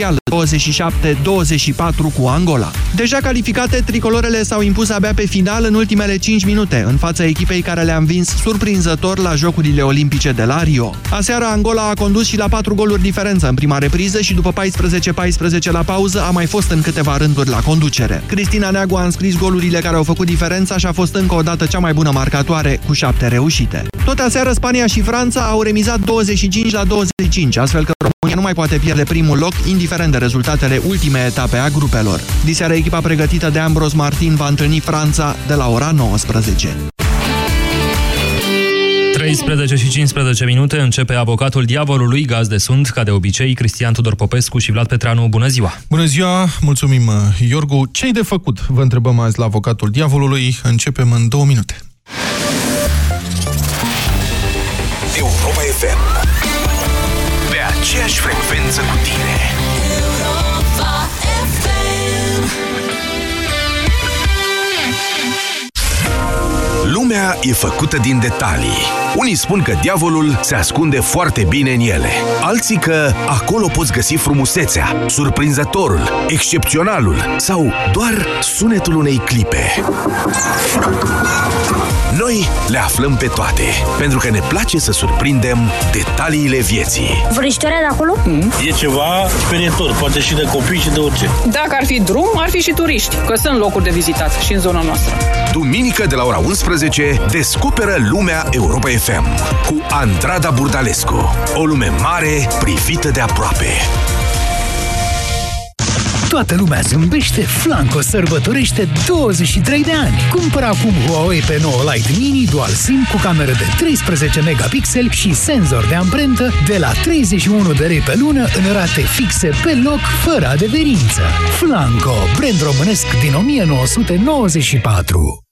27-24 cu Angola. Deja calificate, tricolorele s-au impus abia pe final în ultimele 5 minute, în fața echipei care le-a învins surprinzător la Jocurile Olimpice de la Rio. Aseară, Angola a condus și la 4 goluri diferență în prima repriză și după 14-14 la pauză a mai fost în câteva rânduri la conducere. Cristina Neagu a înscris golurile care au făcut diferența și a fost încă o dată cea mai bună marcatoare, cu 7 reușite. Tot aseară, Spania și Franța au remizat 25 la 25, astfel că România nu mai poate pierde primul loc, indiferent de rezultatele ultime etape a grupelor. Diseară echipa pregătită de Ambros Martin va întâlni Franța de la ora 19. 13 și 15 minute începe avocatul diavolului, gaz de sunt, ca de obicei, Cristian Tudor Popescu și Vlad Petreanu. Bună ziua! Bună ziua, mulțumim, Iorgu. Ce-ai de făcut? Vă întrebăm azi la avocatul diavolului. Începem în două minute. Europa FM Pe aceeași frecvență cu tine Lumea e făcută din detalii. Unii spun că diavolul se ascunde foarte bine în ele. Alții că acolo poți găsi frumusețea, surprinzătorul, excepționalul sau doar sunetul unei clipe. Noi le aflăm pe toate, pentru că ne place să surprindem detaliile vieții. Vrăjitoarea de acolo? E ceva sperietor, poate și de copii și de orice. Dacă ar fi drum, ar fi și turiști, că sunt locuri de vizitat și în zona noastră. Duminică de la ora 11, descoperă lumea Europa FM cu Andrada Burdalescu. O lume mare privită de aproape. Toată lumea zâmbește, Flanco sărbătorește 23 de ani. Cumpără acum Huawei P9 Lite Mini Dual SIM cu cameră de 13 megapixeli și senzor de amprentă de la 31 de lei pe lună în rate fixe pe loc, fără adeverință. Flanco, brand românesc din 1994.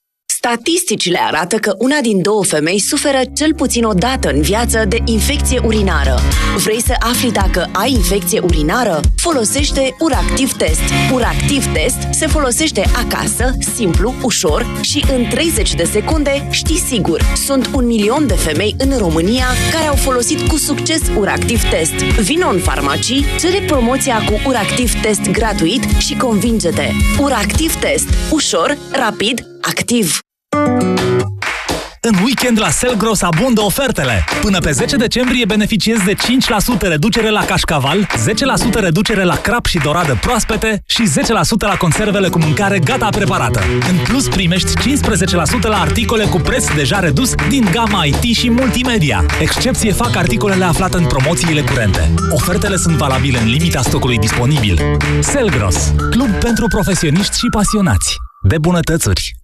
Statisticile arată că una din două femei suferă cel puțin o dată în viață de infecție urinară. Vrei să afli dacă ai infecție urinară? Folosește Uractiv Test. Uractiv Test se folosește acasă, simplu, ușor și în 30 de secunde știi sigur. Sunt un milion de femei în România care au folosit cu succes Uractiv Test. Vino în farmacii, cere promoția cu Uractiv Test gratuit și convinge-te. Uractiv Test. Ușor, rapid, activ. În weekend la Selgros abundă ofertele. Până pe 10 decembrie beneficiezi de 5% reducere la cașcaval, 10% reducere la crap și doradă proaspete și 10% la conservele cu mâncare gata preparată. În plus primești 15% la articole cu preț deja redus din gama IT și multimedia. Excepție fac articolele aflate în promoțiile curente. Ofertele sunt valabile în limita stocului disponibil. Selgros, club pentru profesioniști și pasionați de bunătățuri.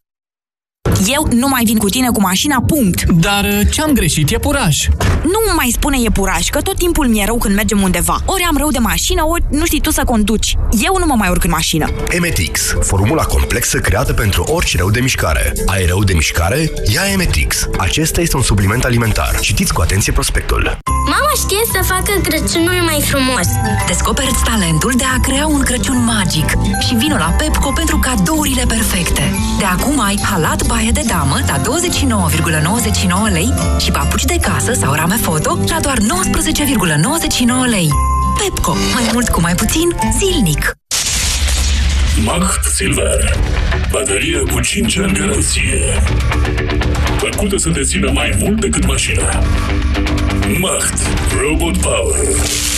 Eu nu mai vin cu tine cu mașina, punct. Dar uh, ce-am greșit? E puraj. Nu mai spune e puraj, că tot timpul mi-e rău când mergem undeva. Ori am rău de mașină, ori nu știi tu să conduci. Eu nu mă mai urc în mașină. Emetix, formula complexă creată pentru orice rău de mișcare. Ai rău de mișcare? Ia Emetix. Acesta este un supliment alimentar. Citiți cu atenție prospectul. Mama știe să facă Crăciunul mai frumos. descoperă talentul de a crea un Crăciun magic și vino la Pepco pentru cadourile perfecte. De acum ai halat baie de damă la 29,99 lei și papuci de casă sau rame foto la doar 19,99 lei. Pepco. Mai mult cu mai puțin zilnic. Macht Silver. Baterie cu 5 ani garanție. Făcută să te țină mai mult decât mașina. Macht. Robot Power.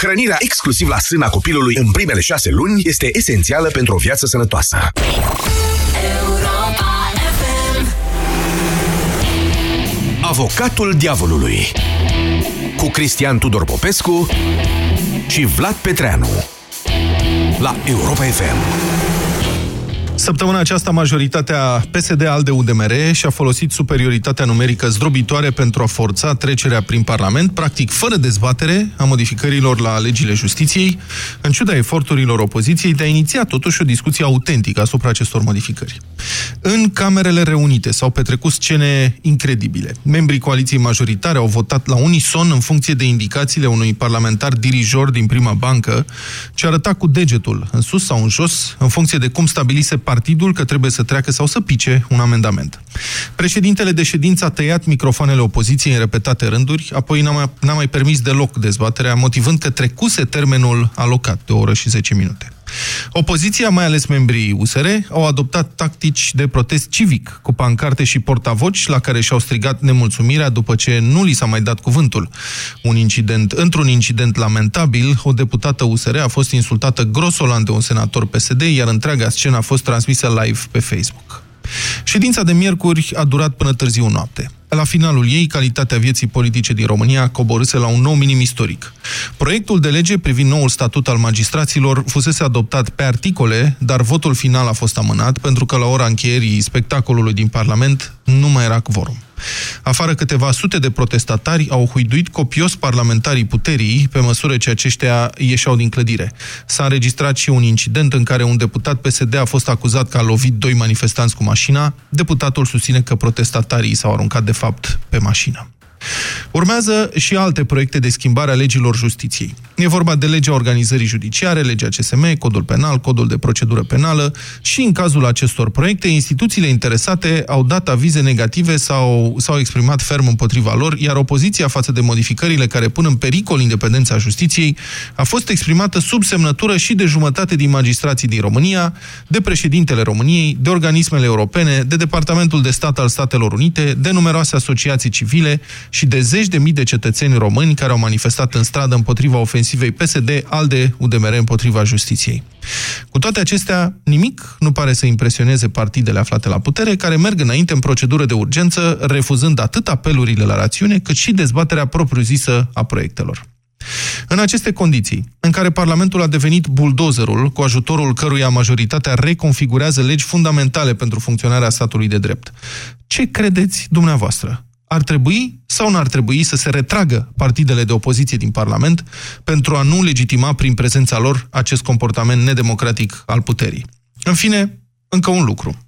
Hrănirea exclusiv la sâna copilului în primele șase luni este esențială pentru o viață sănătoasă. Avocatul diavolului cu Cristian Tudor Popescu și Vlad Petreanu la Europa FM. Săptămâna aceasta, majoritatea PSD-ALDE-UDMR și-a folosit superioritatea numerică zdrobitoare pentru a forța trecerea prin Parlament, practic fără dezbatere a modificărilor la legile justiției, în ciuda eforturilor opoziției de a iniția totuși o discuție autentică asupra acestor modificări. În Camerele Reunite s-au petrecut scene incredibile. Membrii coaliției majoritare au votat la unison în funcție de indicațiile unui parlamentar dirijor din prima bancă, ce arăta cu degetul în sus sau în jos, în funcție de cum stabilise partidul că trebuie să treacă sau să pice un amendament. Președintele de ședință a tăiat microfoanele opoziției în repetate rânduri, apoi n-a mai, mai permis deloc dezbaterea, motivând că trecuse termenul alocat de o oră și 10 minute. Opoziția, mai ales membrii USR, au adoptat tactici de protest civic, cu pancarte și portavoci la care și-au strigat nemulțumirea după ce nu li s-a mai dat cuvântul. Un incident, într-un incident lamentabil, o deputată USR a fost insultată grosolan de un senator PSD, iar întreaga scenă a fost transmisă live pe Facebook. Ședința de miercuri a durat până târziu noapte. La finalul ei, calitatea vieții politice din România coborâse la un nou minim istoric. Proiectul de lege privind noul statut al magistraților fusese adoptat pe articole, dar votul final a fost amânat pentru că la ora încheierii spectacolului din Parlament nu mai era quorum. Afară câteva sute de protestatari au huiduit copios parlamentarii puterii pe măsură ce aceștia ieșeau din clădire. S-a înregistrat și un incident în care un deputat PSD a fost acuzat că a lovit doi manifestanți cu mașina. Deputatul susține că protestatarii s-au aruncat de fapt pe mașină. Urmează și alte proiecte de schimbare a legilor justiției. E vorba de legea organizării judiciare, legea CSM, codul penal, codul de procedură penală și în cazul acestor proiecte, instituțiile interesate au dat avize negative sau s-au exprimat ferm împotriva lor, iar opoziția față de modificările care pun în pericol independența justiției a fost exprimată sub semnătură și de jumătate din magistrații din România, de președintele României, de organismele europene, de Departamentul de Stat al Statelor Unite, de numeroase asociații civile și de zeci de mii de cetățeni români care au manifestat în stradă împotriva ofensivei PSD, ALDE, UDMR împotriva justiției. Cu toate acestea, nimic nu pare să impresioneze partidele aflate la putere, care merg înainte în procedură de urgență, refuzând atât apelurile la rațiune, cât și dezbaterea propriu-zisă a proiectelor. În aceste condiții, în care Parlamentul a devenit buldozerul, cu ajutorul căruia majoritatea reconfigurează legi fundamentale pentru funcționarea statului de drept, ce credeți dumneavoastră? Ar trebui sau nu ar trebui să se retragă partidele de opoziție din Parlament pentru a nu legitima prin prezența lor acest comportament nedemocratic al puterii. În fine, încă un lucru.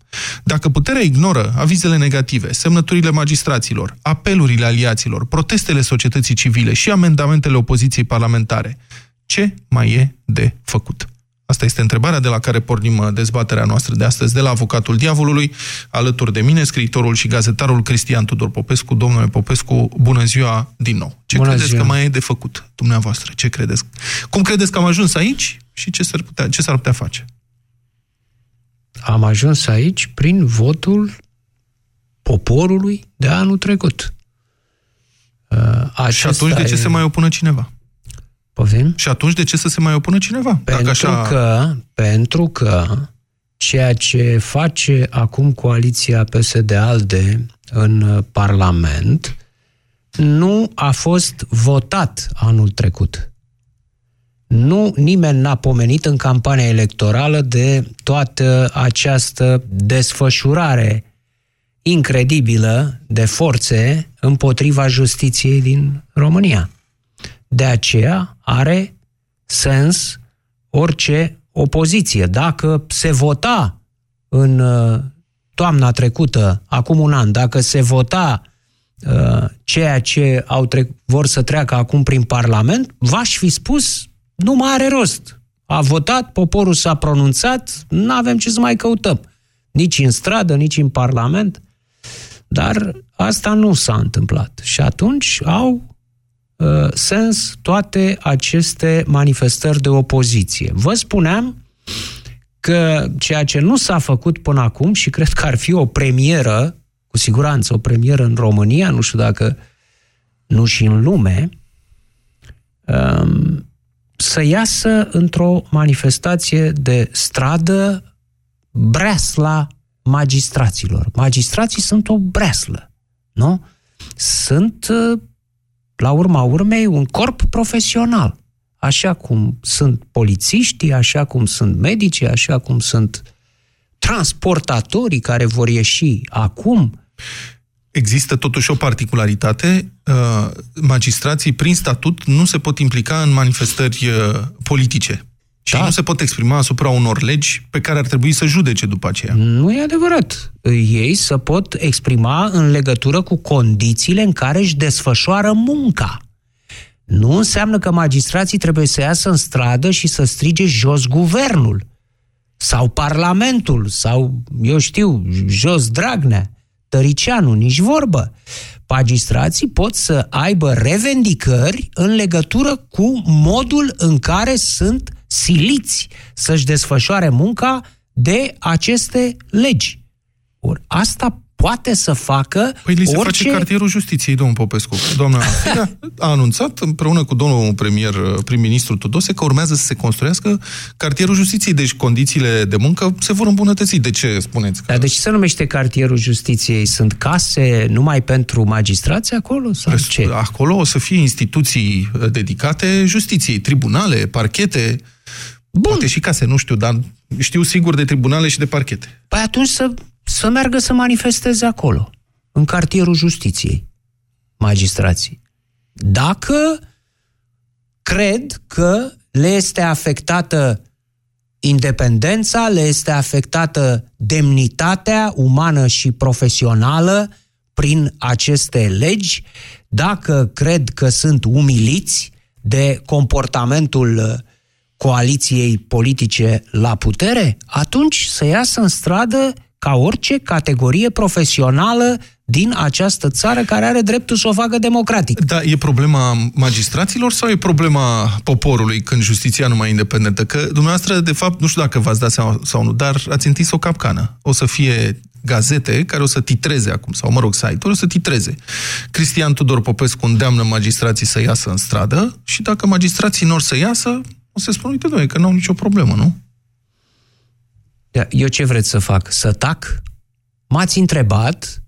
Dacă puterea ignoră avizele negative, semnăturile magistraților, apelurile aliaților, protestele societății civile și amendamentele opoziției parlamentare, ce mai e de făcut? Asta este întrebarea de la care pornim uh, dezbaterea noastră de astăzi, de la avocatul diavolului, alături de mine, scriitorul și gazetarul Cristian Tudor Popescu. Domnule Popescu, bună ziua din nou. Ce bună credeți ziua. că mai e de făcut, dumneavoastră? Ce credeți? Cum credeți că am ajuns aici și ce s-ar putea, ce s-ar putea face? Am ajuns aici prin votul poporului de anul trecut. Uh, și atunci de ce e... se mai opună cineva? Poftim? Și atunci de ce să se mai opună cineva? Pentru, așa... că, pentru că ceea ce face acum coaliția PSD-ALDE în Parlament nu a fost votat anul trecut. Nu, nimeni n-a pomenit în campania electorală de toată această desfășurare incredibilă de forțe împotriva justiției din România. De aceea are sens orice opoziție. Dacă se vota în uh, toamna trecută, acum un an, dacă se vota uh, ceea ce au tre- vor să treacă acum prin Parlament, v-aș fi spus, nu mai are rost. A votat, poporul s-a pronunțat, nu avem ce să mai căutăm. Nici în stradă, nici în Parlament. Dar asta nu s-a întâmplat. Și atunci au Uh, sens toate aceste manifestări de opoziție. Vă spuneam că ceea ce nu s-a făcut până acum și cred că ar fi o premieră, cu siguranță o premieră în România, nu știu dacă nu și în lume, um, să iasă într-o manifestație de stradă breasla magistraților. Magistrații sunt o breaslă, nu? Sunt uh, la urma urmei, un corp profesional. Așa cum sunt polițiștii, așa cum sunt medici, așa cum sunt transportatorii care vor ieși acum. Există totuși o particularitate. Uh, magistrații, prin statut, nu se pot implica în manifestări uh, politice. Și da. nu se pot exprima asupra unor legi pe care ar trebui să judece după aceea. Nu e adevărat. Ei se pot exprima în legătură cu condițiile în care își desfășoară munca. Nu înseamnă că magistrații trebuie să iasă în stradă și să strige jos guvernul sau parlamentul sau, eu știu, jos Dragnea, Tăricianu, nici vorbă. Magistrații pot să aibă revendicări în legătură cu modul în care sunt siliți să-și desfășoare munca de aceste legi. Or, asta poate să facă Păi li se orice... face cartierul justiției, domnul Popescu. Doamna Firea a anunțat împreună cu domnul premier, prim-ministru Tudose că urmează să se construiască cartierul justiției. Deci condițiile de muncă se vor îmbunătăți. De ce spuneți? Că... Dar de ce se numește cartierul justiției? Sunt case numai pentru magistrați acolo? Sau Res- ce? Acolo o să fie instituții uh, dedicate justiției, tribunale, parchete, Bun. poate și case, nu știu, dar știu sigur de tribunale și de parchete. Păi atunci să, să meargă să manifesteze acolo, în cartierul justiției, magistrații. Dacă cred că le este afectată independența, le este afectată demnitatea umană și profesională prin aceste legi, dacă cred că sunt umiliți de comportamentul uh, coaliției politice la putere, atunci să iasă în stradă ca orice categorie profesională din această țară care are dreptul să o facă democratic. Da, e problema magistraților sau e problema poporului când justiția nu mai e independentă? Că dumneavoastră, de fapt, nu știu dacă v-ați dat seama sau nu, dar ați întins o capcană. O să fie gazete care o să titreze acum, sau mă rog, site-uri o să titreze. Cristian Tudor Popescu îndeamnă magistrații să iasă în stradă și dacă magistrații nu să iasă, o să spun, uite, doamne, că nu au nicio problemă, nu? Eu ce vreți să fac? Să tac? M-ați întrebat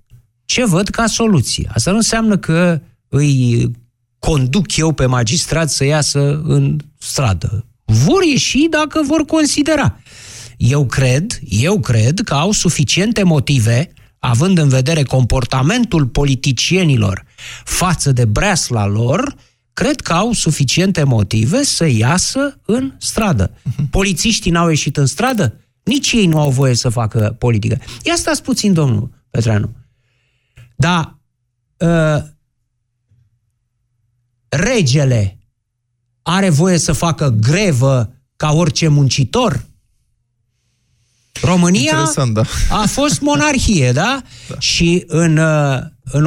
ce văd ca soluție. Asta nu înseamnă că îi conduc eu pe magistrat să iasă în stradă. Vor ieși dacă vor considera. Eu cred, eu cred că au suficiente motive, având în vedere comportamentul politicienilor față de breasla lor, cred că au suficiente motive să iasă în stradă. Polițiștii n-au ieșit în stradă? Nici ei nu au voie să facă politică. Ia stați puțin, domnul Petreanu. Dar uh, regele are voie să facă grevă ca orice muncitor? România Interesant, da. a fost monarhie, da? da. Și în, uh, în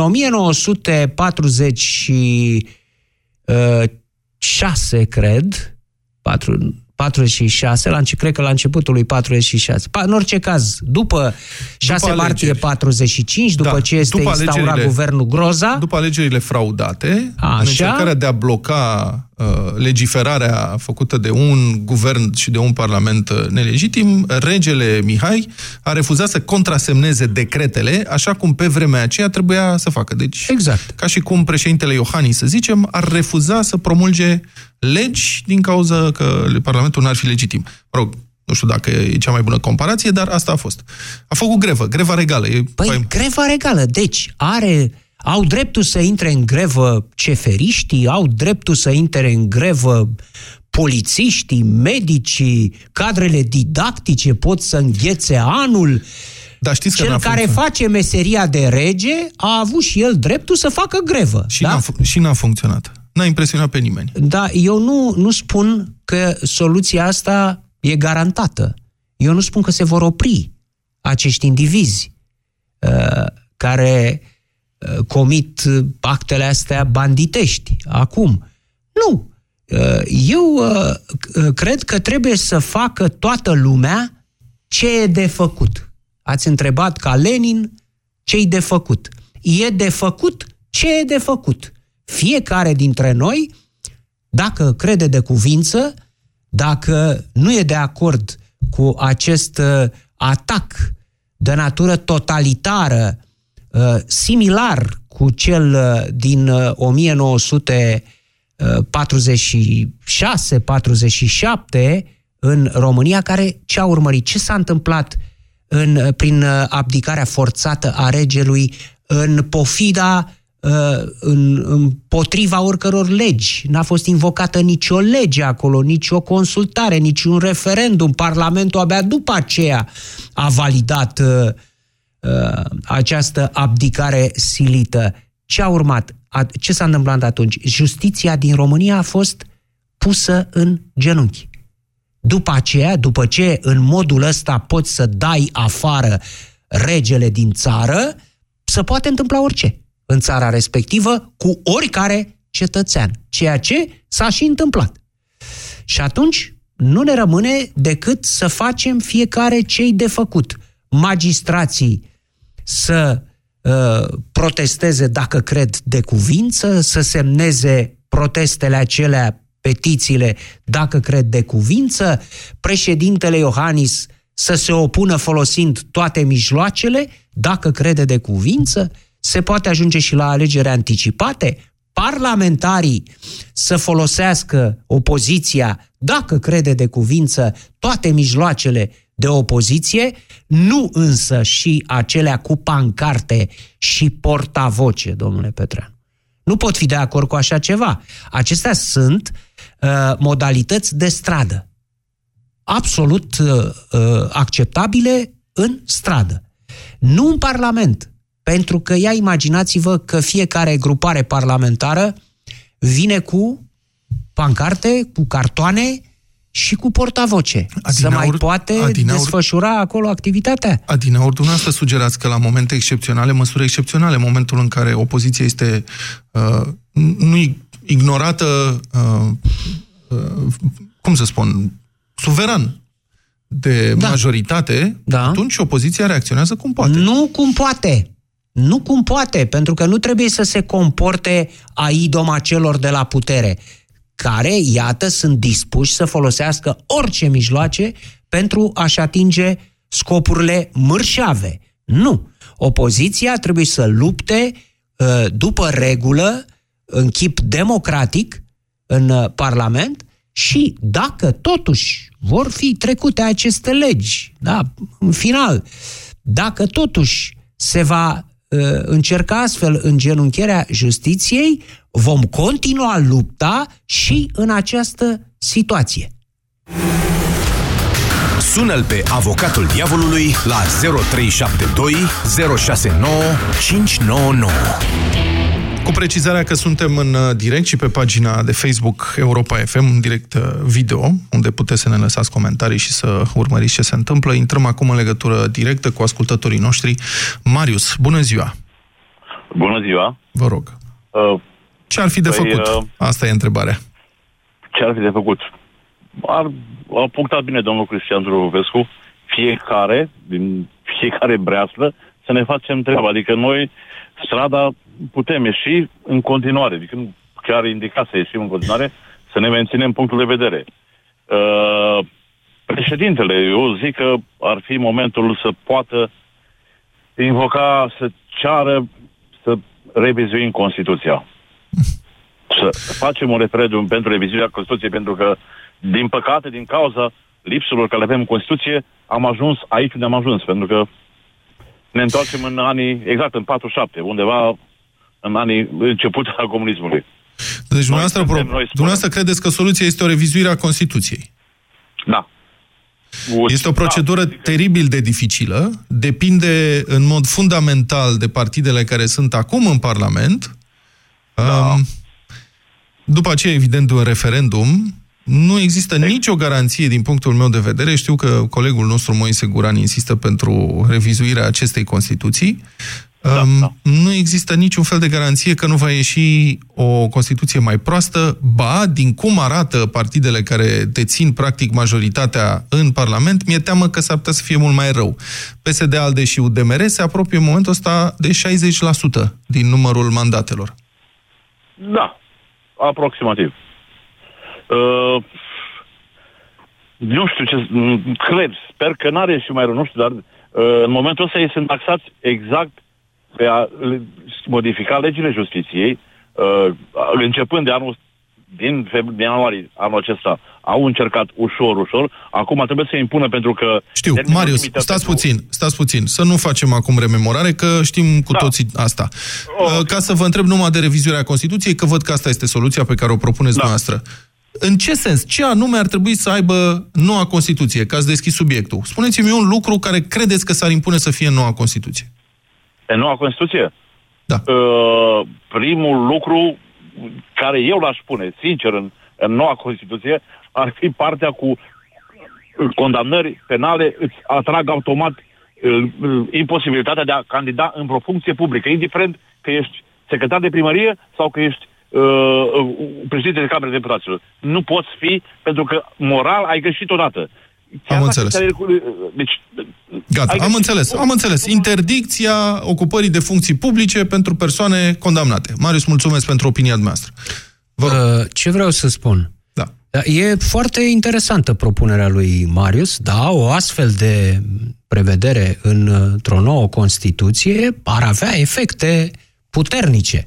1946, cred, 4, 46, la, înce- cred că la începutul lui 46. Pa, în orice caz, după 6 După martie alegeri. 45, după Da, ce este după instaurat alegerile- guvernul Groza, După alegerile fraudate, Așa. în încercarea de a bloca uh, legiferarea făcută de un guvern și de un parlament uh, nelegitim, regele Mihai a refuzat să contrasemneze decretele, așa cum pe vremea aceea trebuia să facă. Deci, exact. ca și cum președintele Iohannis, să zicem, ar refuza să promulge legi din cauza că parlamentul n-ar fi legitim. Mă rog, nu știu dacă e cea mai bună comparație, dar asta a fost. A făcut grevă, greva regală. E Păi, greva regală. Deci, are, au dreptul să intre în grevă ceferiștii, au dreptul să intre în grevă polițiștii, medicii, cadrele didactice pot să înghețe anul. Dar știți că Cel n-a care funcționat. face meseria de rege a avut și el dreptul să facă grevă. Și, da? n-a, fu- și n-a funcționat. N-a impresionat pe nimeni. Da, eu nu, nu spun că soluția asta e garantată. Eu nu spun că se vor opri acești indivizi uh, care uh, comit actele astea banditești acum. Nu. Uh, eu uh, c- cred că trebuie să facă toată lumea ce e de făcut. Ați întrebat ca Lenin ce e de făcut. E de făcut ce e de făcut. Fiecare dintre noi, dacă crede de cuvință, dacă nu e de acord cu acest uh, atac de natură totalitară, uh, similar cu cel uh, din uh, 1946-47 în România, care ce a urmărit? Ce s-a întâmplat în, prin uh, abdicarea forțată a regelui în pofida uh, în, împotriva oricăror legi. N-a fost invocată nicio lege acolo, nicio consultare, niciun referendum. Parlamentul abia după aceea a validat uh, uh, această abdicare silită. Ce a urmat? A, ce s-a întâmplat atunci? Justiția din România a fost pusă în genunchi. După aceea, după ce în modul ăsta poți să dai afară regele din țară, să poate întâmpla orice în țara respectivă cu oricare cetățean, ceea ce s-a și întâmplat. Și atunci nu ne rămâne decât să facem fiecare cei de făcut. Magistrații să uh, protesteze dacă cred de cuvință, să semneze protestele acelea petițiile dacă cred de cuvință, președintele Iohannis să se opună folosind toate mijloacele, dacă crede de cuvință, se poate ajunge și la alegeri anticipate, parlamentarii să folosească opoziția, dacă crede de cuvință, toate mijloacele de opoziție, nu însă și acelea cu pancarte și portavoce, domnule Petreanu. Nu pot fi de acord cu așa ceva. Acestea sunt uh, modalități de stradă. Absolut uh, uh, acceptabile în stradă. Nu în Parlament. Pentru că ia imaginați-vă că fiecare grupare parlamentară vine cu pancarte, cu cartoane și cu portavoce. Adinaur, să mai poate Adinaur, desfășura acolo activitatea. Adinaur, dumneavoastră sugerați că la momente excepționale, măsuri excepționale, momentul în care opoziția este uh, nu ignorată, uh, uh, cum să spun, suveran de da. majoritate, da. atunci opoziția reacționează cum poate. Nu cum poate. Nu cum poate, pentru că nu trebuie să se comporte a idoma celor de la putere care, iată, sunt dispuși să folosească orice mijloace pentru a-și atinge scopurile mărșave. Nu. Opoziția trebuie să lupte uh, după regulă, în chip democratic, în uh, Parlament și dacă totuși vor fi trecute aceste legi, da, în final, dacă totuși se va uh, încerca astfel îngenuncherea justiției, vom continua lupta și în această situație. Sună-l pe avocatul diavolului la 0372 069 599. Cu precizarea că suntem în uh, direct și pe pagina de Facebook Europa FM, în direct uh, video, unde puteți să ne lăsați comentarii și să urmăriți ce se întâmplă. Intrăm acum în legătură directă cu ascultătorii noștri. Marius, bună ziua! Bună ziua! Vă rog. Uh, ce ar fi de păi, făcut? Uh, Asta e întrebarea. Ce ar fi de făcut? Ar, a punctat bine domnul Cristian Druvescu, fiecare, din fiecare breaslă, să ne facem treaba. Adică noi, strada, putem ieși în continuare, adică chiar indica să ieșim în continuare, să ne menținem punctul de vedere. Uh, președintele, eu zic că ar fi momentul să poată invoca, să ceară să revizuim Constituția să facem un referendum pentru revizuirea Constituției, pentru că, din păcate, din cauza lipsurilor care le avem în Constituție, am ajuns aici unde am ajuns, pentru că ne întoarcem în anii, exact în 47, undeva în anii început a comunismului. Deci, dumneavoastră, pro... dumneavoastră credeți că soluția este o revizuire a Constituției? Da. Este o procedură da. teribil de dificilă, depinde în mod fundamental de partidele care sunt acum în Parlament. Da. Um, după aceea, evident, un referendum, nu există nicio garanție din punctul meu de vedere. Știu că colegul nostru Moise Guran insistă pentru revizuirea acestei Constituții. Da, um, da. Nu există niciun fel de garanție că nu va ieși o Constituție mai proastă. Ba, din cum arată partidele care dețin practic majoritatea în Parlament, mi-e teamă că s-ar putea să fie mult mai rău. PSD, ALDE și UDMR se apropie în momentul ăsta de 60% din numărul mandatelor. Da, aproximativ. Uh, nu știu ce... Cred, sper că n-are și mai rău, nu știu, dar uh, în momentul ăsta ei sunt taxați exact pe a modifica legile justiției, uh, începând de anul din, feb- din ianuarie anul acesta au încercat ușor, ușor, acum trebuie să impună pentru că... Știu, termenul Marius, limită stați pentru- puțin, stați puțin, să nu facem acum rememorare, că știm cu da. toții asta. Uh, Ca să vă întreb numai de revizuirea Constituției, că văd că asta este soluția pe care o propuneți da. noastră. În ce sens? Ce anume ar trebui să aibă noua Constituție? Că ați deschis subiectul. Spuneți-mi un lucru care credeți că s-ar impune să fie în noua Constituție. Pe noua Constituție? Da. Uh, primul lucru care eu l-aș pune, sincer, în, în noua Constituție, ar fi partea cu uh, condamnări penale, îți atrag automat uh, uh, imposibilitatea de a candida în o funcție publică, indiferent că ești secretar de primărie sau că ești uh, uh, președinte de Cameră de Deputaților. Nu poți fi, pentru că moral ai greșit odată. Chiar Am dacă înțeles. ți-ai- Deci, Gata, ai am greșit. înțeles, am înțeles. Interdicția ocupării de funcții publice pentru persoane condamnate. Marius, mulțumesc pentru opinia dumneavoastră. Uh, Ce vreau să spun? Da. E foarte interesantă propunerea lui Marius, da, o astfel de prevedere în, într-o nouă Constituție ar avea efecte puternice.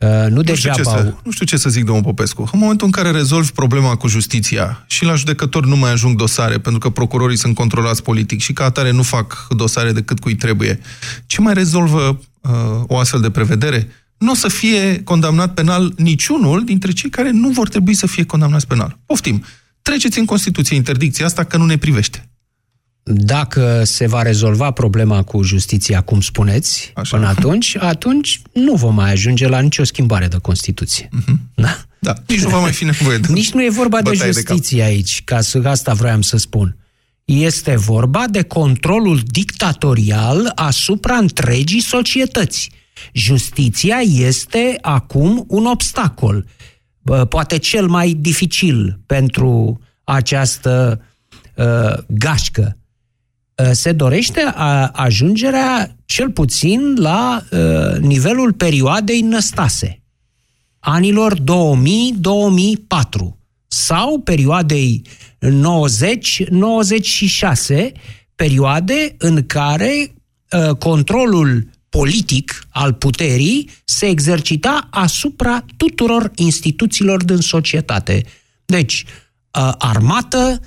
Uh, Nu Nu știu, ce degeaba... să, nu știu ce să zic, domnul Popescu. În momentul în care rezolvi problema cu justiția și la judecători nu mai ajung dosare, pentru că procurorii sunt controlați politic și ca atare nu fac dosare decât cui trebuie, ce mai rezolvă uh, o astfel de prevedere? Nu o să fie condamnat penal niciunul dintre cei care nu vor trebui să fie condamnați penal. Poftim, treceți în Constituție interdicția asta că nu ne privește. Dacă se va rezolva problema cu justiția, cum spuneți, Așa. până atunci, atunci nu vom mai ajunge la nicio schimbare de Constituție. Da. Da, nici nu va mai fi nevoie de Nici nu e vorba de bătaie de cap. justiție aici, ca să asta vroiam să spun. Este vorba de controlul dictatorial asupra întregii societăți. Justiția este acum un obstacol, bă, poate cel mai dificil pentru această uh, gașcă. Uh, se dorește a, ajungerea cel puțin la uh, nivelul perioadei năstase anilor 2000-2004 sau perioadei 90-96, perioade în care uh, controlul politic al puterii se exercita asupra tuturor instituțiilor din societate. Deci, uh, armată,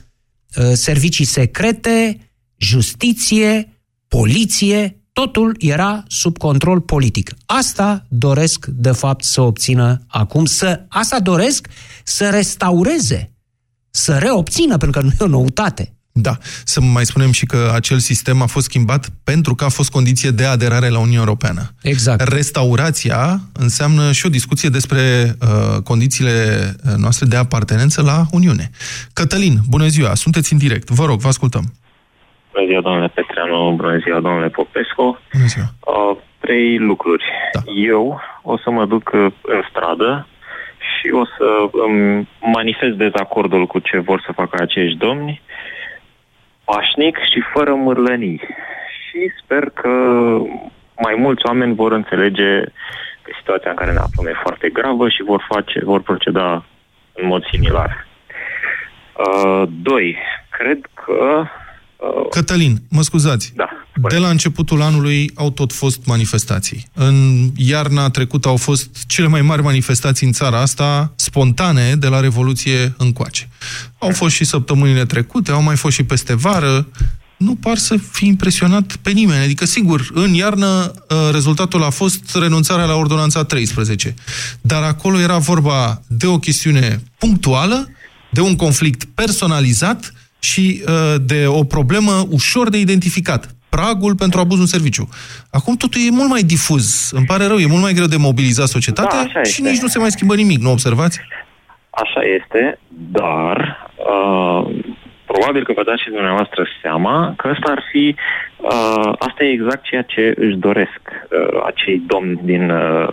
uh, servicii secrete, justiție, poliție, totul era sub control politic. Asta doresc, de fapt, să obțină acum, să, asta doresc să restaureze, să reobțină, pentru că nu e o noutate. Da, să mai spunem și că acel sistem a fost schimbat pentru că a fost condiție de aderare la Uniunea Europeană. Exact. Restaurația înseamnă și o discuție despre uh, condițiile noastre de apartenență la Uniune. Cătălin, bună ziua, sunteți în direct. Vă rog, vă ascultăm. Bună ziua, domnule Petreanu, bună ziua, domnule Popescu. Bună ziua. Uh, trei lucruri. Da. Eu o să mă duc uh, în stradă și o să um, manifest dezacordul cu ce vor să facă acești domni, pașnic și fără mârlănii. Și sper că mai mulți oameni vor înțelege că situația în care ne aflăm e foarte gravă și vor, face, vor proceda în mod similar. Uh, doi, cred că Cătălin, mă scuzați. Da. De la începutul anului au tot fost manifestații. În iarna trecută au fost cele mai mari manifestații în țara asta, spontane, de la Revoluție încoace. Au fost și săptămânile trecute, au mai fost și peste vară. Nu par să fi impresionat pe nimeni. Adică, sigur, în iarnă rezultatul a fost renunțarea la ordonanța 13. Dar acolo era vorba de o chestiune punctuală, de un conflict personalizat, și uh, de o problemă ușor de identificat. Pragul pentru abuz în serviciu. Acum totul e mult mai difuz. Îmi pare rău, e mult mai greu de mobilizat societatea Da, și nici nu se mai schimbă nimic, nu observați? Așa este, dar uh, probabil că vă dați și dumneavoastră seama că asta ar fi, uh, asta e exact ceea ce își doresc uh, acei domni din uh,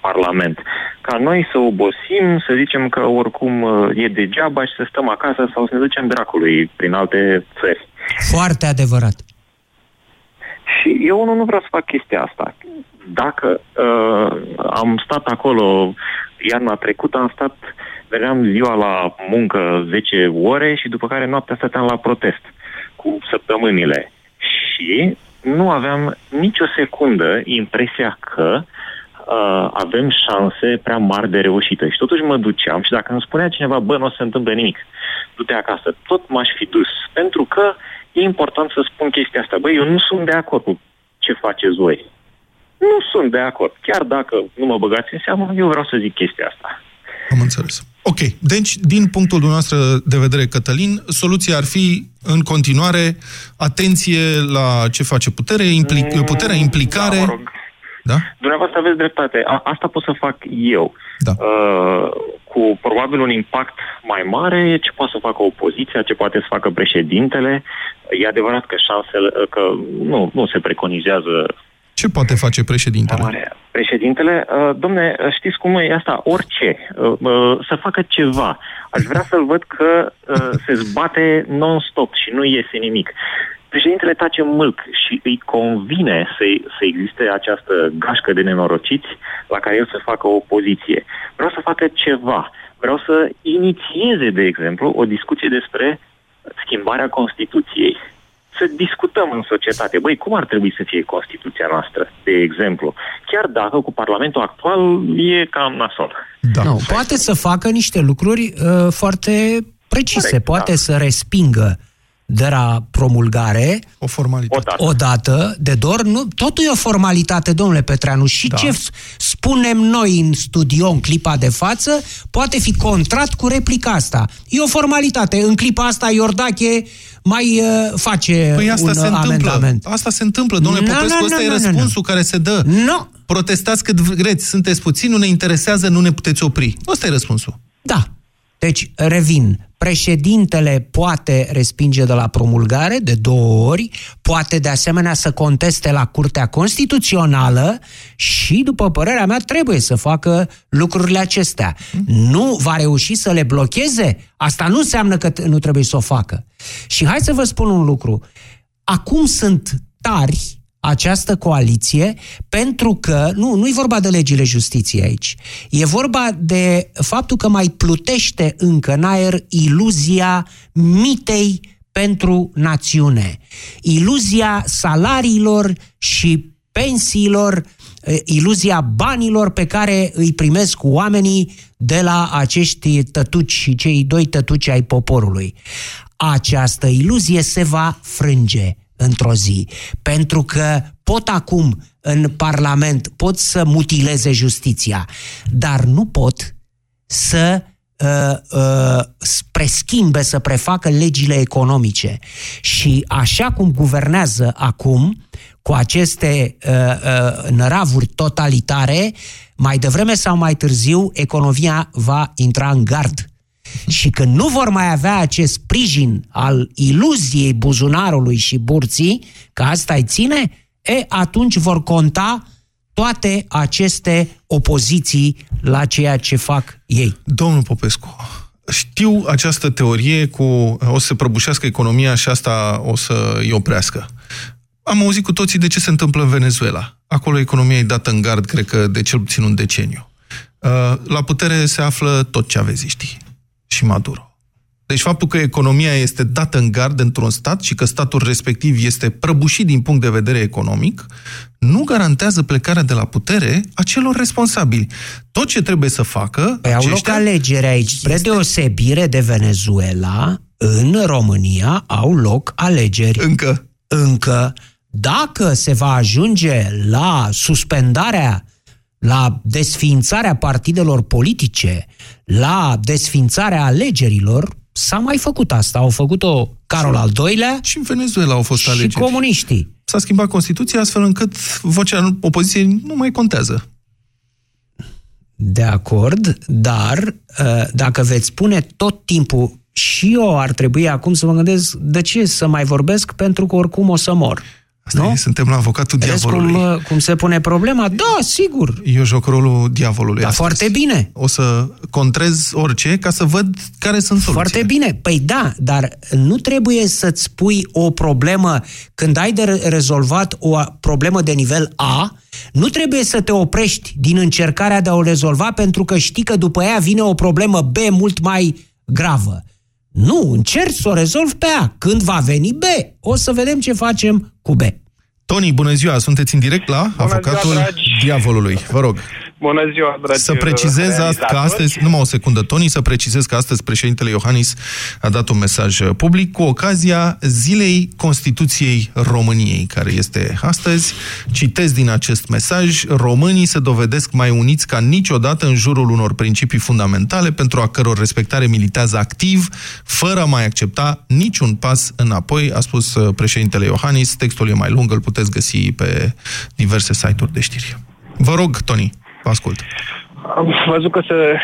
Parlament. Ca noi să obosim, să zicem că oricum uh, e degeaba și să stăm acasă sau să ne ducem dracului prin alte țări. Foarte adevărat. Și eu nu, nu vreau să fac chestia asta. Dacă uh, am stat acolo iarna trecută, am stat, veneam ziua la muncă 10 ore și după care noaptea stăteam la protest cu săptămânile. Și nu aveam nicio secundă impresia că uh, avem șanse prea mari de reușită. Și totuși mă duceam și dacă îmi spunea cineva, bă, nu o să se întâmple nimic, du-te acasă, tot m-aș fi dus. Pentru că e important să spun chestia asta. Băi, eu nu sunt de acord cu ce faceți voi. Nu sunt de acord. Chiar dacă nu mă băgați în seamă, eu vreau să zic chestia asta. Am înțeles. Ok, deci, din punctul dumneavoastră de vedere, Cătălin, soluția ar fi, în continuare, atenție la ce face putere, impli- mm, puterea, implicare... Da, mă rog. Da? Dumneavoastră aveți dreptate. A, asta pot să fac eu. Da. Uh, cu probabil un impact mai mare, ce poate să facă opoziția, ce poate să facă președintele. E adevărat că șansele, că nu, nu se preconizează ce poate face președintele? Președintele, uh, domne, știți cum e asta? Orice. Uh, uh, să facă ceva. Aș vrea să-l văd că se zbate non-stop și nu iese nimic. Președintele tace mâlc și îi convine să, să existe această gașcă de nenorociți la care el să facă o opoziție. Vreau să facă ceva. Vreau să inițieze, de exemplu, o discuție despre schimbarea Constituției să discutăm în societate. Băi, cum ar trebui să fie Constituția noastră, de exemplu? Chiar dacă cu Parlamentul actual e cam nasol. Da. Nu, poate să facă niște lucruri uh, foarte precise. Corect, poate da. să respingă de la promulgare o formalitate. O dată de dor, nu, totul e o formalitate, domnule Petreanu. Și da. ce spunem noi în studio, în clipa de față, poate fi contrat cu replica asta. E o formalitate. În clipa asta Iordache mai uh, face păi asta un se întâmplă. amendament. Asta se întâmplă, domnule no, Popescu, no, no, ăsta no, e răspunsul no. care se dă. No. Protestați cât vreți, sunteți puțini, nu ne interesează, nu ne puteți opri. Ăsta e răspunsul. Da. Deci, revin, președintele poate respinge de la promulgare de două ori, poate de asemenea să conteste la Curtea Constituțională și, după părerea mea, trebuie să facă lucrurile acestea. Nu va reuși să le blocheze? Asta nu înseamnă că nu trebuie să o facă. Și hai să vă spun un lucru. Acum sunt tari această coaliție pentru că, nu, nu e vorba de legile justiției aici, e vorba de faptul că mai plutește încă în aer iluzia mitei pentru națiune, iluzia salariilor și pensiilor, iluzia banilor pe care îi primesc oamenii de la acești tătuci și cei doi tătuci ai poporului. Această iluzie se va frânge într-o zi. Pentru că pot acum în Parlament, pot să mutileze justiția, dar nu pot să uh, uh, preschimbe, să prefacă legile economice. Și așa cum guvernează acum, cu aceste uh, uh, năravuri totalitare, mai devreme sau mai târziu, economia va intra în gard și când nu vor mai avea acest sprijin al iluziei buzunarului și burții, că asta îi ține, e, atunci vor conta toate aceste opoziții la ceea ce fac ei. Domnul Popescu, știu această teorie cu o să se prăbușească economia și asta o să îi oprească. Am auzit cu toții de ce se întâmplă în Venezuela. Acolo economia e dată în gard, cred că de cel puțin un deceniu. Uh, la putere se află tot ce aveți știi și Maduro. Deci faptul că economia este dată în gard într-un stat și că statul respectiv este prăbușit din punct de vedere economic, nu garantează plecarea de la putere a celor responsabili. Tot ce trebuie să facă... Păi au loc alegeri aici. Spre este... deosebire de Venezuela, în România au loc alegeri. Încă. Încă. Dacă se va ajunge la suspendarea la desfințarea partidelor politice, la desfințarea alegerilor, s-a mai făcut asta. Au făcut-o Carol al doilea și în Venezuela au fost și alegeri. Și comuniștii. S-a schimbat Constituția astfel încât vocea opoziției nu mai contează. De acord, dar uh, dacă veți spune tot timpul și eu ar trebui acum să mă gândesc de ce să mai vorbesc pentru că oricum o să mor. Asta nu? E, suntem la avocatul Vedeți diavolului. Cum, cum se pune problema? Da, sigur. Eu joc rolul diavolului Da, astăzi. foarte bine. O să contrez orice ca să văd care sunt soluțiile. Foarte bine. Păi da, dar nu trebuie să-ți pui o problemă când ai de rezolvat o problemă de nivel A, nu trebuie să te oprești din încercarea de a o rezolva pentru că știi că după ea vine o problemă B mult mai gravă. Nu, încerci să o rezolvi pe A. Când va veni B, o să vedem ce facem cu B. Tony, bună ziua, sunteți în direct la Bună avocatul ziua, dragi. diavolului. Vă rog. Bună ziua, dragi Să precizez asta, că realizatori. astăzi, numai o secundă, Tony, să precizez că astăzi președintele Iohannis a dat un mesaj uh, public cu ocazia Zilei Constituției României, care este astăzi. Citez din acest mesaj, românii se dovedesc mai uniți ca niciodată în jurul unor principii fundamentale pentru a căror respectare militează activ, fără a mai accepta niciun pas înapoi, a spus uh, președintele Iohannis. Textul e mai lung, îl puteți găsi pe diverse site-uri de știri. Vă rog, Tony, vă ascult. Am văzut că să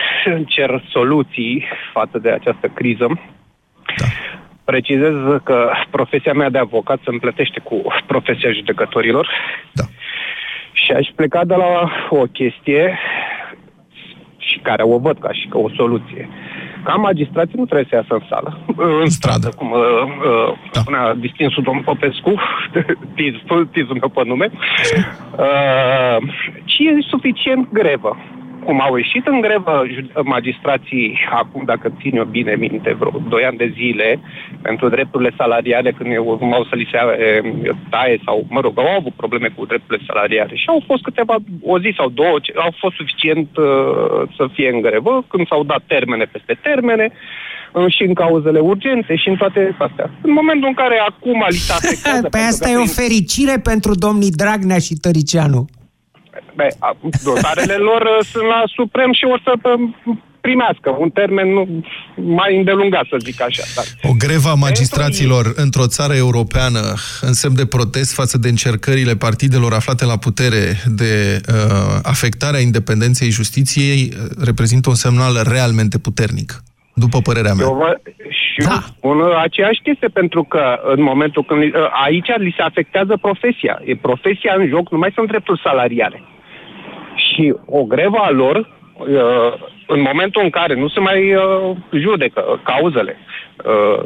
cer soluții față de această criză. Da. Precizez că profesia mea de avocat se împletește cu profesia judecătorilor. Da. Și aș pleca de la o chestie și care o văd ca și ca o soluție. Ca magistrații nu trebuie să iasă în sală, în stradă, cum uh, uh, da. spunea distinsul domn Popescu, tizul, tizul meu pe nume, uh, ci e suficient grevă. Cum au ieșit în grevă ju- magistrații acum, dacă țin eu bine minte, vreo 2 ani de zile, pentru drepturile salariale, când eu urmau să li se eh, taie sau, mă rog, au avut probleme cu drepturile salariale. Și au fost câteva, o zi sau două, ce- au fost suficient uh, să fie în grevă, când s-au dat termene peste termene, uh, și în cauzele urgente și în toate astea. În momentul în care acum li se afectează... Pe pentru asta că e o prin- fericire pentru domnii Dragnea și Tăricianu. Be, a- dosarele lor uh, sunt la Suprem și o să uh, primească un termen nu, mai îndelungat, să zic așa. Dar O greva magistraților într-o țară europeană în semn de protest față de încercările partidelor aflate la putere de uh, afectarea independenței justiției uh, reprezintă un semnal realmente puternic, după părerea mea. Eu vă, și da. spun uh, aceeași chestie, pentru că în momentul când li- uh, aici li se afectează profesia. E profesia în joc, nu mai sunt drepturi salariale. Și o grevă a lor, uh, în momentul în care nu se mai uh, judecă cauzele, uh,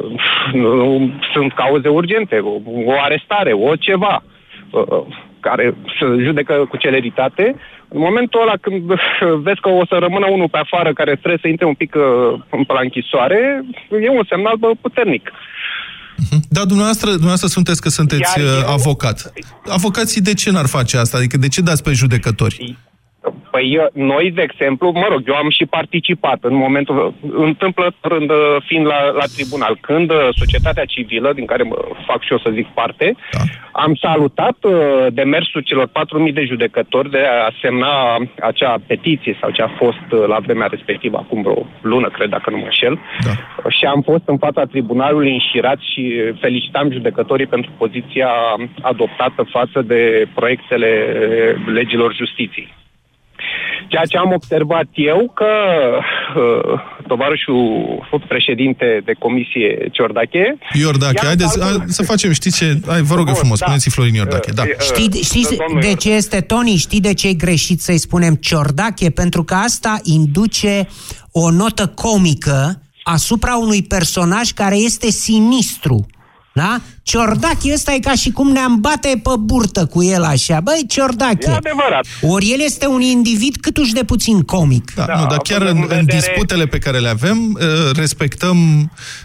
nu sunt cauze urgente, o, o arestare, o ceva, uh, care se judecă cu celeritate, în momentul ăla când vezi că o să rămână unul pe afară care trebuie să intre un pic uh, pe la închisoare, e un semnal bă, puternic. Da, dumneavoastră, dumneavoastră sunteți că sunteți Iar uh, eu- avocat. Avocații de ce n-ar face asta? Adică de ce dați pe judecători? Păi eu- noi, de exemplu, mă rog, eu am și participat în momentul, întâmplă rând, fiind la, la tribunal, când uh, societatea civilă, din care mă fac și eu să zic parte, da. am salutat uh, demersul celor 4.000 de judecători de a semna acea petiție sau ce a fost uh, la vremea respectivă, acum vreo lună, cred, dacă nu mă înșel, da. și am fost în fața tribunalului înșirat și felicitam judecătorii pentru poziția adoptată față de proiectele legilor justiției. Ceea ce am observat eu că uh, tovarășul fost președinte de comisie Ciordache... Iordache, ia haideți calcul- a, să facem, știți ce? Hai, vă rog eu Bun, frumos, da. spuneți Florin Iordache. Da. Știi, știți domnul de ce este, Tony? Știi de ce e greșit să-i spunem ciordache? Pentru că asta induce o notă comică asupra unui personaj care este sinistru. Da? Ciordache ăsta e ca și cum ne-am bate pe burtă cu el așa. Băi, Ciordache. E adevărat. Ori el este un individ câtuși de puțin comic. Da, da, nu, dar chiar în, în disputele pe care le avem, uh, respectăm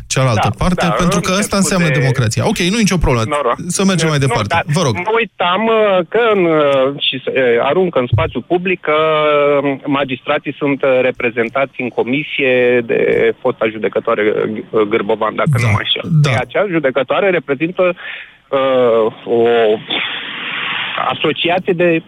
cealaltă Da, parte, da, pentru că îmi asta cer înseamnă scuze. democrația. Ok, nu e nicio problemă. Noroc. Să mergem mai Nu, departe. dar Vă rog. Mă uitam uh, că în, uh, și să, uh, arunc în spațiu public că uh, magistrații sunt uh, reprezentați în comisie de fosta judecătoare uh, Gârbovan, dacă nu mă înșel. da. E Acea judecătoare reprezintă uh, o asociație de,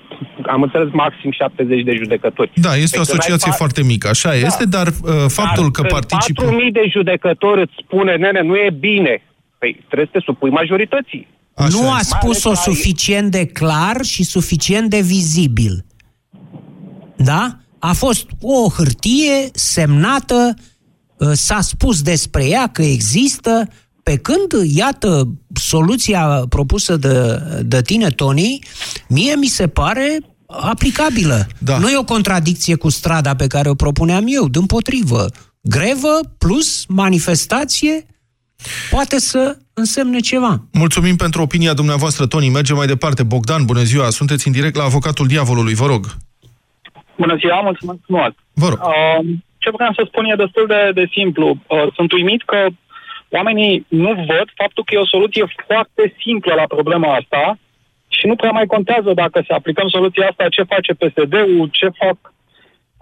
am înțeles, maxim 70 de judecători. Da, este o Pe când ai asociație fa- foarte mică, așa este, dar uh, faptul Dar că când participă... 4.000 de judecători îți spune, nene, nu e bine. Păi trebuie să te supui majorității. nu a Mai spus-o ales ai- suficient de clar și suficient de vizibil. Da? A fost o hârtie semnată, uh, s-a spus despre ea că există, pe când, iată, soluția propusă de, de tine, Tony, mie mi se pare aplicabilă. Da. Nu e o contradicție cu strada pe care o propuneam eu, din potrivă. Grevă plus manifestație poate să însemne ceva. Mulțumim pentru opinia dumneavoastră, Toni. Mergem mai departe. Bogdan, bună ziua. Sunteți în direct la avocatul diavolului. Vă rog. Bună ziua, mulțumesc frumos. Vă rog. Uh, ce vreau să spun e destul de, de simplu. Uh, sunt uimit că oamenii nu văd faptul că e o soluție foarte simplă la problema asta și nu prea mai contează dacă se aplicăm soluția asta, ce face PSD-ul, ce fac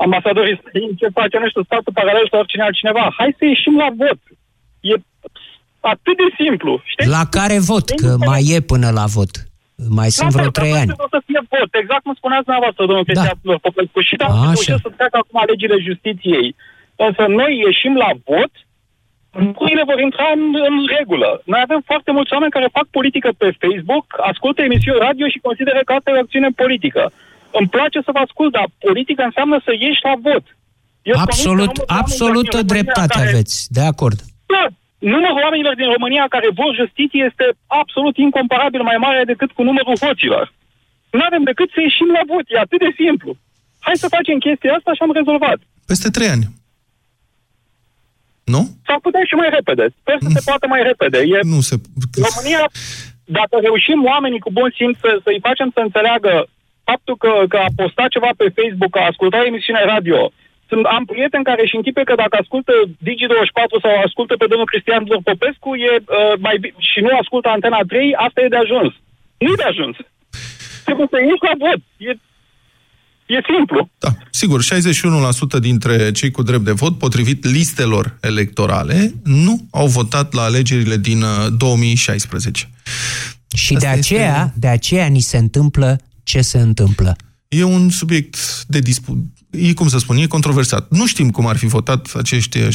ambasadorii străini, ce face, nu știu, statul paralel sau oricine altcineva. Hai să ieșim la vot. E atât de simplu. Știi? La care vot? Că mai e până la vot. Mai sunt vreo trei ani. O să fie vot, exact cum spuneați dumneavoastră, domnul da. Cristian Popescu. Și dacă reușesc să treacă acum legile justiției, însă noi ieșim la vot, lucrurile vor intra în, în regulă. Noi avem foarte mulți oameni care fac politică pe Facebook, ascultă emisiuni radio și consideră că asta e o acțiune politică. Îmi place să vă ascult, dar politică înseamnă să ieși la vot. Eu absolut, absolut dreptate care... aveți, de acord. Da, numărul oamenilor din România care vor justiție este absolut incomparabil mai mare decât cu numărul voților. Nu avem decât să ieșim la vot, e atât de simplu. Hai să facem chestia asta și am rezolvat. Peste trei ani. Nu? S-ar putea și mai repede. Sper să se poată mai repede. E... Nu se... România, dacă reușim oamenii cu bun simț să, să-i facem să înțeleagă faptul că, că a postat ceva pe Facebook, că a ascultat emisiunea radio, sunt, am prieteni care își închipe că dacă ascultă Digi24 sau ascultă pe domnul Cristian Popescu e, uh, mai, și nu ascultă Antena 3, asta e de ajuns. Nu e de ajuns. Trebuie să ieși la vot. E E simplu. Da, sigur, 61% dintre cei cu drept de vot, potrivit listelor electorale, nu au votat la alegerile din 2016. Uh, Și Asta de aceea, este... de aceea ni se întâmplă ce se întâmplă. E un subiect de dispu... E, cum să spun, e controversat. Nu știm cum ar fi votat acești 61%.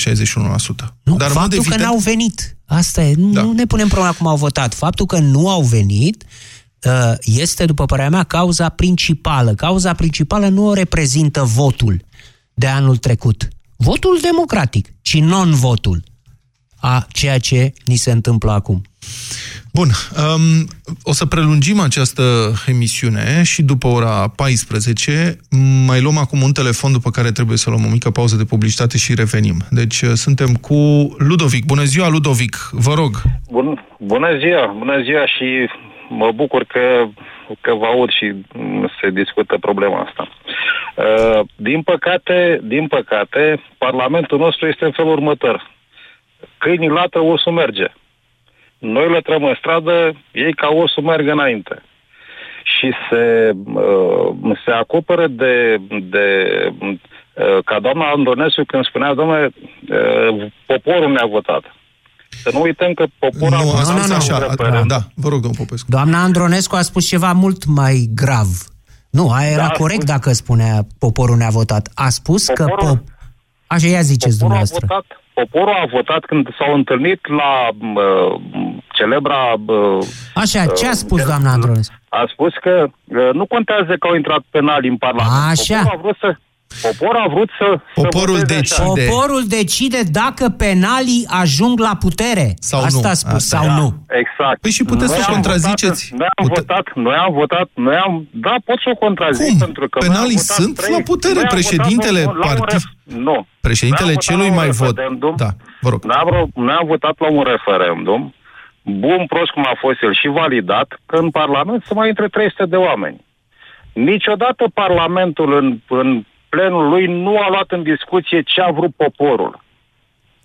Nu, Dar faptul evident... că n-au venit. Asta e. Da. Nu ne punem problema cum au votat. Faptul că nu au venit Uh, este, după părerea mea, cauza principală. Cauza principală nu o reprezintă votul de anul trecut. Votul democratic, ci non-votul a ceea ce ni se întâmplă acum. Bun, um, o să prelungim această emisiune și după ora 14 mai luăm acum un telefon după care trebuie să luăm o mică pauză de publicitate și revenim. Deci uh, suntem cu Ludovic. Bună ziua, Ludovic, vă rog. Bun, bună ziua, bună ziua și mă bucur că, că vă aud și se discută problema asta. Uh, din păcate, din păcate, Parlamentul nostru este în felul următor. Câinii latră, osul merge. Noi lătrăm în stradă, ei ca osul merg înainte. Și se, uh, se acoperă de, de uh, ca doamna Andonescu când spunea, domnule, poporul ne-a votat. Să nu uităm că poporul nu, a nu, nu, așa, da, da, vă rog, domnul Popescu. Doamna Andronescu a spus ceva mult mai grav. Nu, aia era da, corect spus... dacă spunea poporul ne-a votat. A spus poporul, că... Po- Așa, ia ziceți dumneavoastră. A votat, poporul a votat când s-au întâlnit la uh, celebra... Uh, Așa, ce a spus uh, doamna Andronescu? A spus că uh, nu contează că au intrat penali în Parlament. Așa. Poporul a vrut să, Poporul a vrut să... Poporul să decide. Poporul decide dacă penalii ajung la putere. Sau Asta nu. a spus, Asta sau da, nu. Exact. Păi și puteți noi să o contraziceți. Votat, noi am Pute... votat, noi am votat, noi am... Da, pot să o contrazic Cum? pentru că... Penalii sunt trei, la putere. Președintele partid... Nu. Președintele celui mai vot... Da, vă rog. Noi am votat la un referendum, bun, prost cum a fost el și validat, că în Parlament să mai intre 300 de oameni. Niciodată Parlamentul în, în plenul lui nu a luat în discuție ce a vrut poporul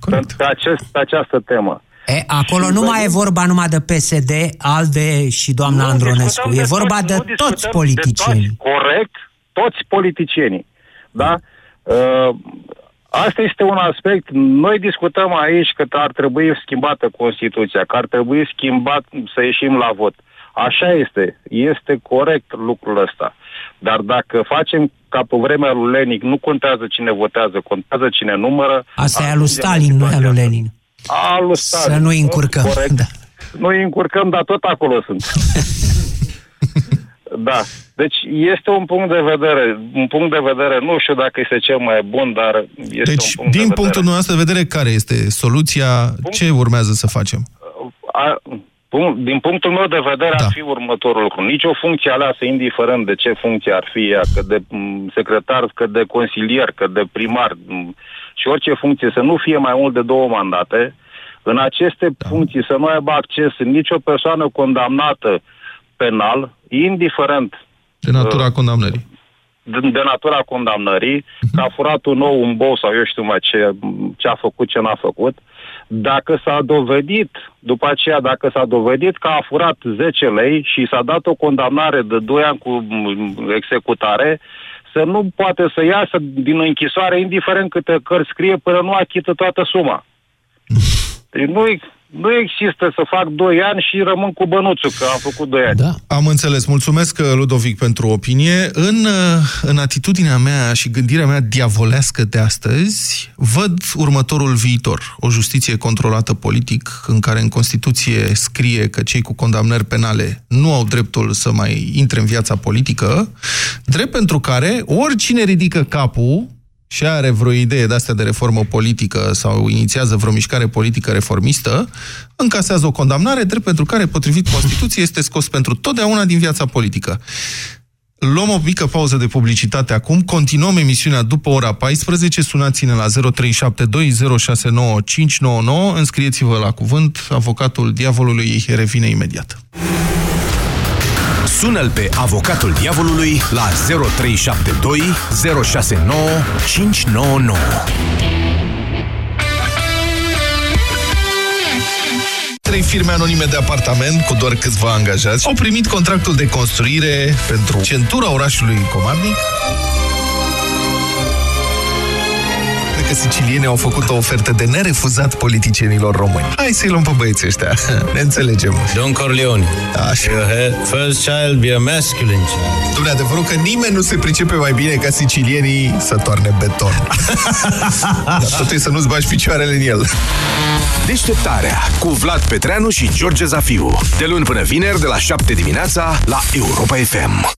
Correct. pe, acest, pe această temă. E, acolo și nu mai e vorba numai de PSD, ALDE și doamna nu Andronescu. E vorba de, de toți politicienii. De toți, corect, toți politicienii. Da? Uh, Asta este un aspect. Noi discutăm aici că ar trebui schimbată Constituția, că ar trebui schimbat să ieșim la vot. Așa este. Este corect lucrul ăsta. Dar dacă facem ca pe vremea lui Lenin, nu contează cine votează, contează cine numără... Asta e al lui Stalin, nu e al lui Lenin. Al lui Stalin. Să nu-i încurcăm. Corect. Da. Nu-i încurcăm, dar tot acolo sunt. da. Deci este un punct de vedere, un punct de vedere, nu știu dacă este cel mai bun, dar este deci, un punct din de punctul vedere. nostru de vedere, care este soluția? Punct? Ce urmează să facem? A, din punctul meu de vedere da. ar fi următorul lucru. Nici o funcție aleasă, indiferent de ce funcție ar fi ea, că de secretar, că de consilier, că de primar și orice funcție, să nu fie mai mult de două mandate, în aceste da. funcții să nu aibă acces nicio persoană condamnată penal, indiferent de natura uh, condamnării. De, de natura condamnării, uh-huh. că a furat un nou, un bou sau eu știu mai ce, ce a făcut, ce n-a făcut, Dacă s-a dovedit, după aceea, dacă s-a dovedit că a furat 10 lei și s-a dat o condamnare de 2 ani cu mm, executare, să nu poate să iasă din închisoare, indiferent câte cărți scrie, până nu achită toată suma. Deci nu, nu există să fac 2 ani și rămân cu bănuțul, că am făcut 2 ani. Da. Am înțeles. Mulțumesc, Ludovic, pentru opinie. În, în atitudinea mea și gândirea mea diavolească de astăzi, văd următorul viitor. O justiție controlată politic, în care în Constituție scrie că cei cu condamnări penale nu au dreptul să mai intre în viața politică, drept pentru care oricine ridică capul și are vreo idee de astea de reformă politică sau inițiază vreo mișcare politică reformistă, încasează o condamnare, drept pentru care, potrivit Constituției, este scos pentru totdeauna din viața politică. Luăm o mică pauză de publicitate acum, continuăm emisiunea după ora 14, sunați-ne la 0372069599, înscrieți-vă la cuvânt, avocatul diavolului revine imediat. Sună-l pe avocatul diavolului la 0372 069 599. Trei firme anonime de apartament cu doar câțiva angajați au primit contractul de construire pentru centura orașului Comarnic că sicilienii au făcut o ofertă de nerefuzat politicienilor români. Hai să-i luăm pe băieții ăștia. Ne înțelegem. Don Corleone. Așa. First child be a masculine child. Dom'le, adevărul că nimeni nu se pricepe mai bine ca sicilienii să toarne beton. Dar totuși să nu-ți bagi picioarele în el. Deșteptarea cu Vlad Petreanu și George Zafiu. De luni până vineri, de la 7 dimineața, la Europa FM.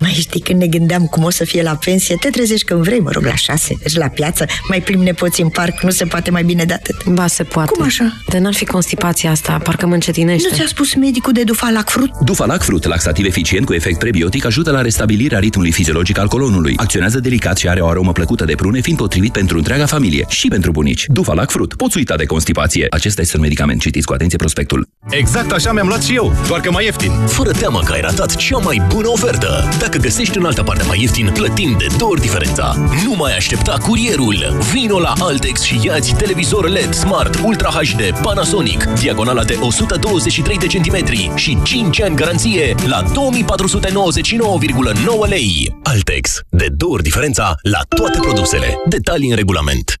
Mai știi când ne gândeam cum o să fie la pensie, te trezești când vrei, mă rog, la șase, deci la piață, mai plimbi nepoți în parc, nu se poate mai bine de atât. Ba, se poate. Cum așa? De n-ar fi constipația asta, parcă mă încetinește. Nu ți-a spus medicul de Dufalac Fruit? Dufalac Fruit, laxativ eficient cu efect prebiotic, ajută la restabilirea ritmului fiziologic al colonului. Acționează delicat și are o aromă plăcută de prune, fiind potrivit pentru întreaga familie și pentru bunici. Dufalac Fruit, poți uita de constipație. Acesta este un medicament, citiți cu atenție prospectul. Exact așa mi-am luat și eu, doar că mai ieftin. Fără teamă că ai ratat cea mai bună ofertă. Dacă găsești în altă parte mai ieftin, plătim de două ori diferența. Nu mai aștepta curierul. Vino la Altex și ia-ți televizor LED Smart Ultra HD Panasonic, diagonala de 123 de centimetri și 5 ani garanție la 2499,9 lei. Altex. De două ori diferența la toate produsele. Detalii în regulament.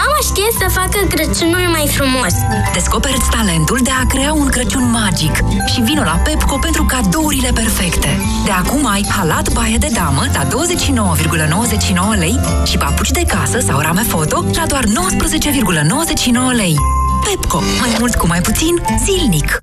Mama știe să facă Crăciunul mai frumos. descoperă talentul de a crea un Crăciun magic și vino la Pepco pentru cadourile perfecte. De acum ai halat baie de damă la 29,99 lei și papuci de casă sau rame foto la doar 19,99 lei. Pepco. Mai mult cu mai puțin zilnic.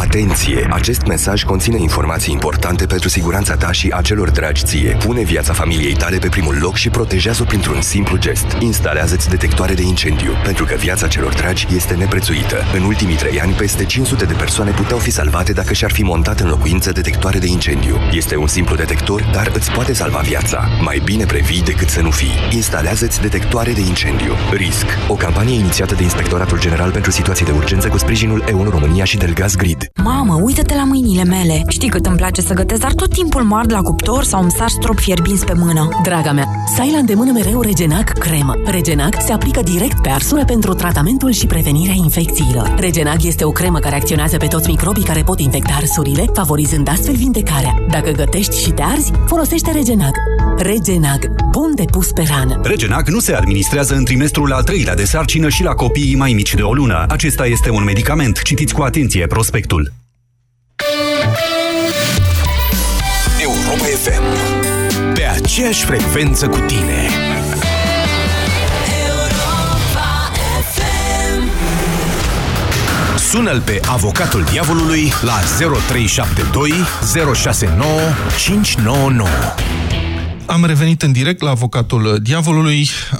Atenție! Acest mesaj conține informații importante pentru siguranța ta și a celor dragi ție. Pune viața familiei tale pe primul loc și protejează-o printr-un simplu gest. Instalează-ți detectoare de incendiu, pentru că viața celor dragi este neprețuită. În ultimii trei ani, peste 500 de persoane puteau fi salvate dacă și-ar fi montat în locuință detectoare de incendiu. Este un simplu detector, dar îți poate salva viața. Mai bine previi decât să nu fii. Instalează-ți detectoare de incendiu. RISC. O campanie inițiată de Inspectoratul General pentru Situații de Urgență cu sprijinul EU România și Delgaz Grid. Mamă, uită-te la mâinile mele. Știi cât îmi place să gătesc, dar tot timpul mă ard la cuptor sau îmi sar strop fierbinți pe mână. Draga mea, să ai la îndemână mereu Regenac cremă. Regenac se aplică direct pe arsură pentru tratamentul și prevenirea infecțiilor. Regenac este o cremă care acționează pe toți microbii care pot infecta arsurile, favorizând astfel vindecarea. Dacă gătești și te arzi, folosește Regenac. Regenac, bun de pus pe rană. Regenac nu se administrează în trimestrul al treilea de sarcină și la copiii mai mici de o lună. Acesta este un medicament. Citiți cu atenție prospectul. Europa FM. Pe aceeași frecvență cu tine. Sună-l pe avocatul diavolului la 0372 069 599. Am revenit în direct la avocatul diavolului.